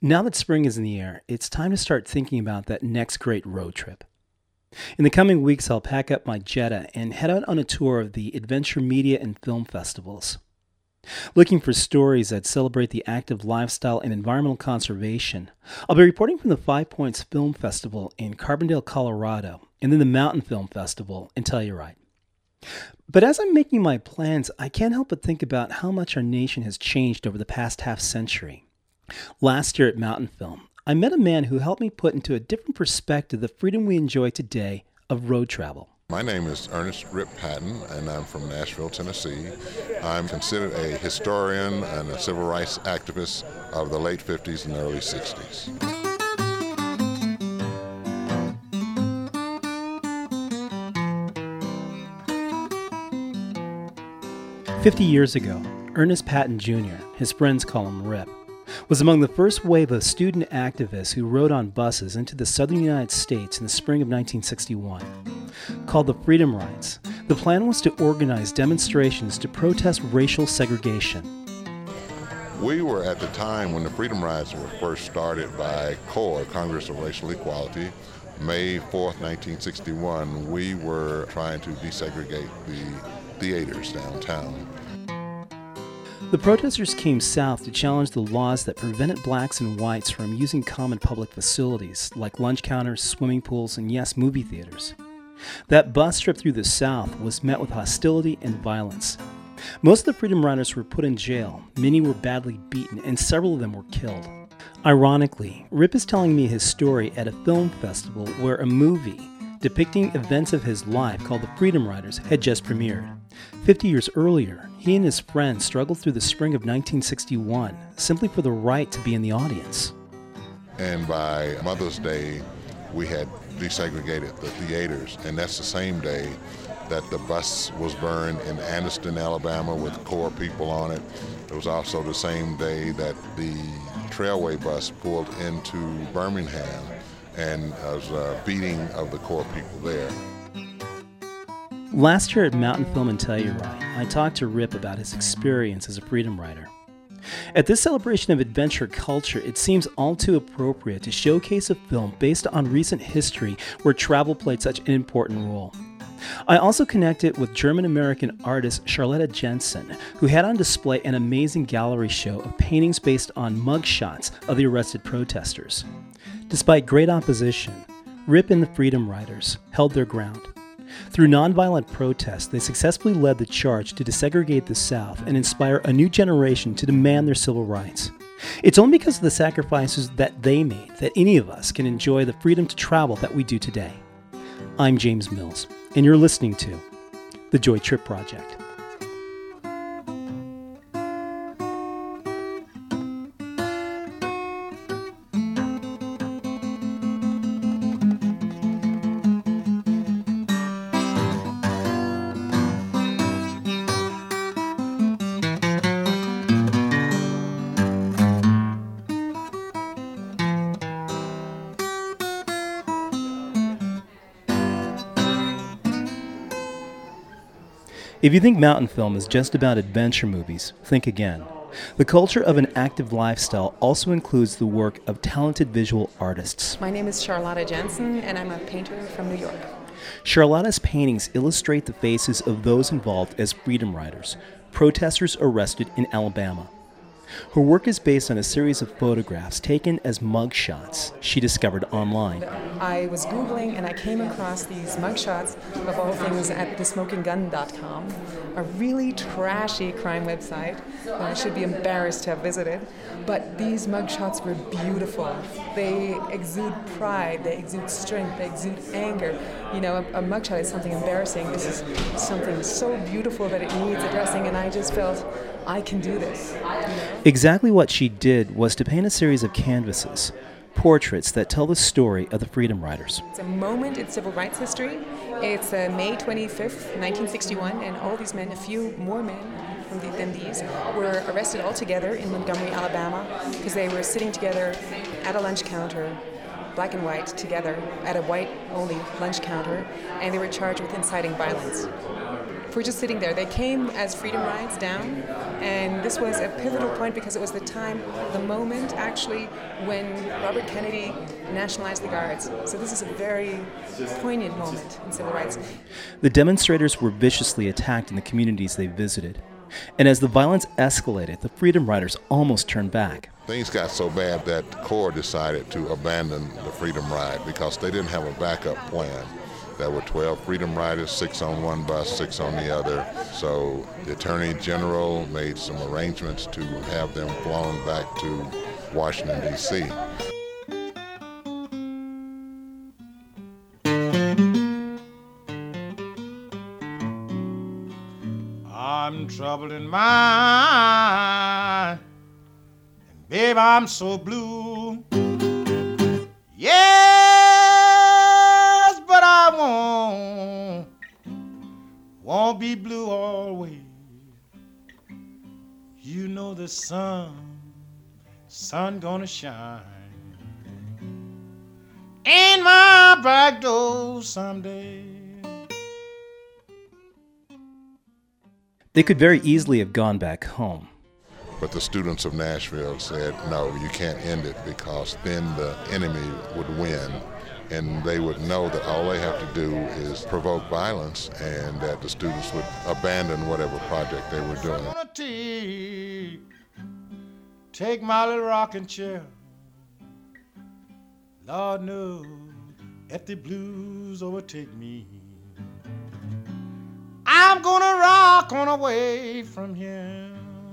Now that spring is in the air, it's time to start thinking about that next great road trip. In the coming weeks, I'll pack up my Jetta and head out on a tour of the adventure media and film festivals. Looking for stories that celebrate the active lifestyle and environmental conservation, I'll be reporting from the Five Points Film Festival in Carbondale, Colorado, and then the Mountain Film Festival in Telluride. But as I'm making my plans, I can't help but think about how much our nation has changed over the past half century. Last year at Mountain Film, I met a man who helped me put into a different perspective the freedom we enjoy today of road travel. My name is Ernest Rip Patton, and I'm from Nashville, Tennessee. I'm considered a historian and a civil rights activist of the late 50s and early 60s. Fifty years ago, Ernest Patton Jr., his friends call him Rip, was among the first wave of student activists who rode on buses into the southern United States in the spring of 1961. Called the Freedom Rides, the plan was to organize demonstrations to protest racial segregation. We were at the time when the Freedom Rides were first started by CORE, Congress of Racial Equality, May 4th, 1961, we were trying to desegregate the theaters downtown. The protesters came south to challenge the laws that prevented blacks and whites from using common public facilities like lunch counters, swimming pools, and yes, movie theaters. That bus trip through the South was met with hostility and violence. Most of the Freedom Riders were put in jail, many were badly beaten, and several of them were killed. Ironically, Rip is telling me his story at a film festival where a movie depicting events of his life called The Freedom Riders had just premiered. Fifty years earlier, he and his friends struggled through the spring of 1961 simply for the right to be in the audience. And by Mother's Day, we had desegregated the theaters, and that's the same day that the bus was burned in Anniston, Alabama, with CORE people on it. It was also the same day that the Trailway bus pulled into Birmingham and was a uh, beating of the CORE people there. Last year at Mountain Film in Telluride, I talked to Rip about his experience as a freedom rider. At this celebration of adventure culture, it seems all too appropriate to showcase a film based on recent history where travel played such an important role. I also connected with German American artist Charlotta Janssen, who had on display an amazing gallery show of paintings based on mugshots of the arrested protesters. Despite great opposition, Rip and the Freedom Riders held their ground. Through nonviolent protest, they successfully led the charge to desegregate the South and inspire a new generation to demand their civil rights. It's only because of the sacrifices that they made that any of us can enjoy the freedom to travel that we do today. I'm James Mills, and you're listening to The Joy Trip Project. If you think mountain film is just about adventure movies, think again. The culture of an active lifestyle also includes the work of talented visual artists. My name is Charlotta Janssen, and I'm a painter from New York. Charlotta's paintings illustrate the faces of those involved as freedom riders, protesters arrested in Alabama. Her work is based on a series of photographs taken as mugshots she discovered online. I was Googling and I came across these mugshots of all things at thesmokinggun.com, a really trashy crime website that I should be embarrassed to have visited. But these mugshots were beautiful. They exude pride, they exude strength, they exude anger. You know, a, a mugshot is something embarrassing. This is something so beautiful that it needs addressing, and I just felt I can do this. Exactly what she did was to paint a series of canvases, portraits that tell the story of the Freedom Riders. It's a moment in civil rights history. It's uh, May 25th, 1961, and all these men, a few more men the, than these, were arrested all together in Montgomery, Alabama, because they were sitting together at a lunch counter black and white together at a white only lunch counter, and they were charged with inciting violence. Who are just sitting there. They came as freedom rides down, and this was a pivotal point because it was the time, the moment actually, when Robert Kennedy nationalized the Guards. So this is a very poignant moment in civil rights. The demonstrators were viciously attacked in the communities they visited. And as the violence escalated, the Freedom Riders almost turned back. Things got so bad that CORE decided to abandon the Freedom Ride because they didn't have a backup plan. There were 12 Freedom Riders, six on one bus, six on the other. So the Attorney General made some arrangements to have them flown back to Washington, D.C. I'm troubled in mind, and babe, I'm so blue. Sun, sun gonna shine in my back door someday. They could very easily have gone back home. But the students of Nashville said, no, you can't end it because then the enemy would win. And they would know that all they have to do is provoke violence and that the students would abandon whatever project they were doing. Gonna take, take my little rocking chair. Lord knows, if the blues overtake me, I'm gonna rock on away from here.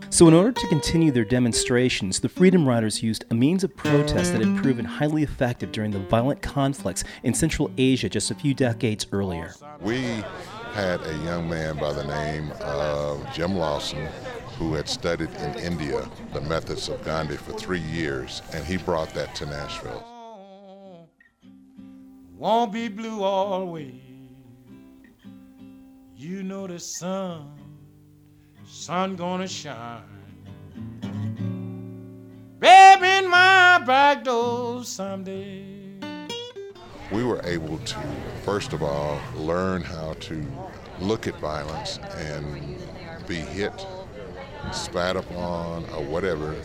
So, in order to continue their demonstrations, the Freedom Riders used a means of protest that had proven highly effective during the violent conflicts in Central Asia just a few decades earlier. We had a young man by the name of Jim Lawson who had studied in India the methods of Gandhi for three years, and he brought that to Nashville. Won't be blue always. You know the sun, sun gonna shine. Baby, in my back door someday. We were able to, first of all, learn how to look at violence and be hit, spat upon, or whatever,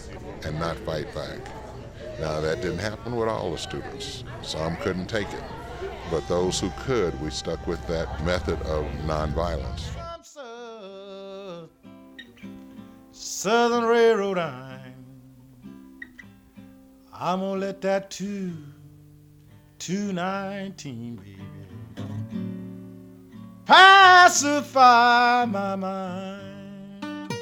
and not fight back. Now, that didn't happen with all the students. Some couldn't take it. But those who could, we stuck with that method of nonviolence. Southern Railroad line. I'm gonna let that two, 219, baby, pacify my mind.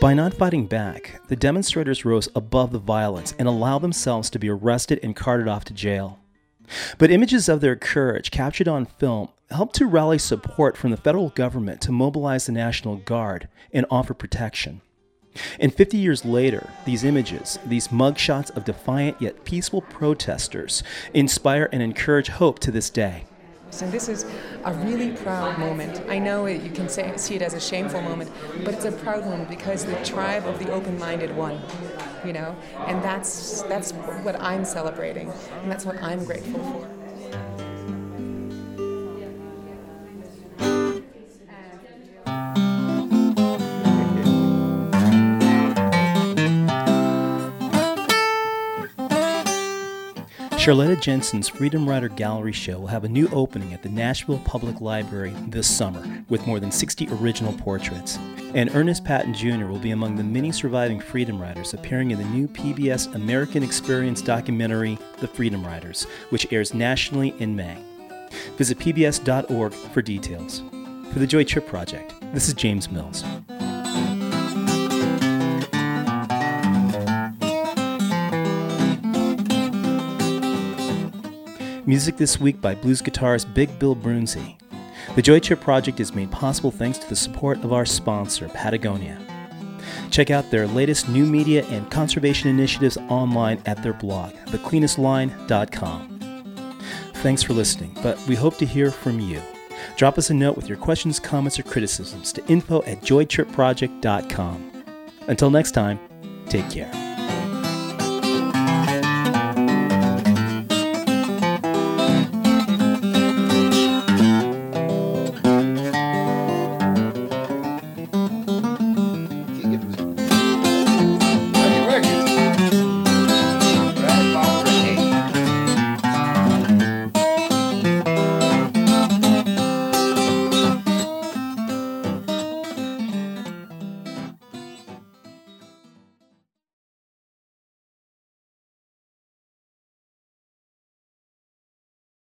By not fighting back, the demonstrators rose above the violence and allowed themselves to be arrested and carted off to jail. But images of their courage captured on film helped to rally support from the federal government to mobilize the National Guard and offer protection. And 50 years later, these images, these mugshots of defiant yet peaceful protesters, inspire and encourage hope to this day. So this is a really proud moment. I know it, you can say, see it as a shameful moment, but it's a proud moment because the tribe of the open-minded won, you know, and that's that's what I'm celebrating, and that's what I'm grateful for. Charlotta Janssen's Freedom Rider Gallery show will have a new opening at the Nashville Public Library this summer with more than 60 original portraits. And Ernest Patton Jr. will be among the many surviving Freedom Riders appearing in the new PBS American Experience documentary, The Freedom Riders, which airs nationally in May. Visit pbs.org for details. For the Joy Trip Project, this is James Mills. Music this week by blues guitarist Big Bill Broonzy. The Joy Trip project is made possible thanks to the support of our sponsor, Patagonia. Check out their latest new media and conservation initiatives online at their blog, thecleanestline.com. Thanks for listening, but we hope to hear from you. Drop us a note with your questions, comments, or criticisms to info at joytripproject.com. Until next time, take care.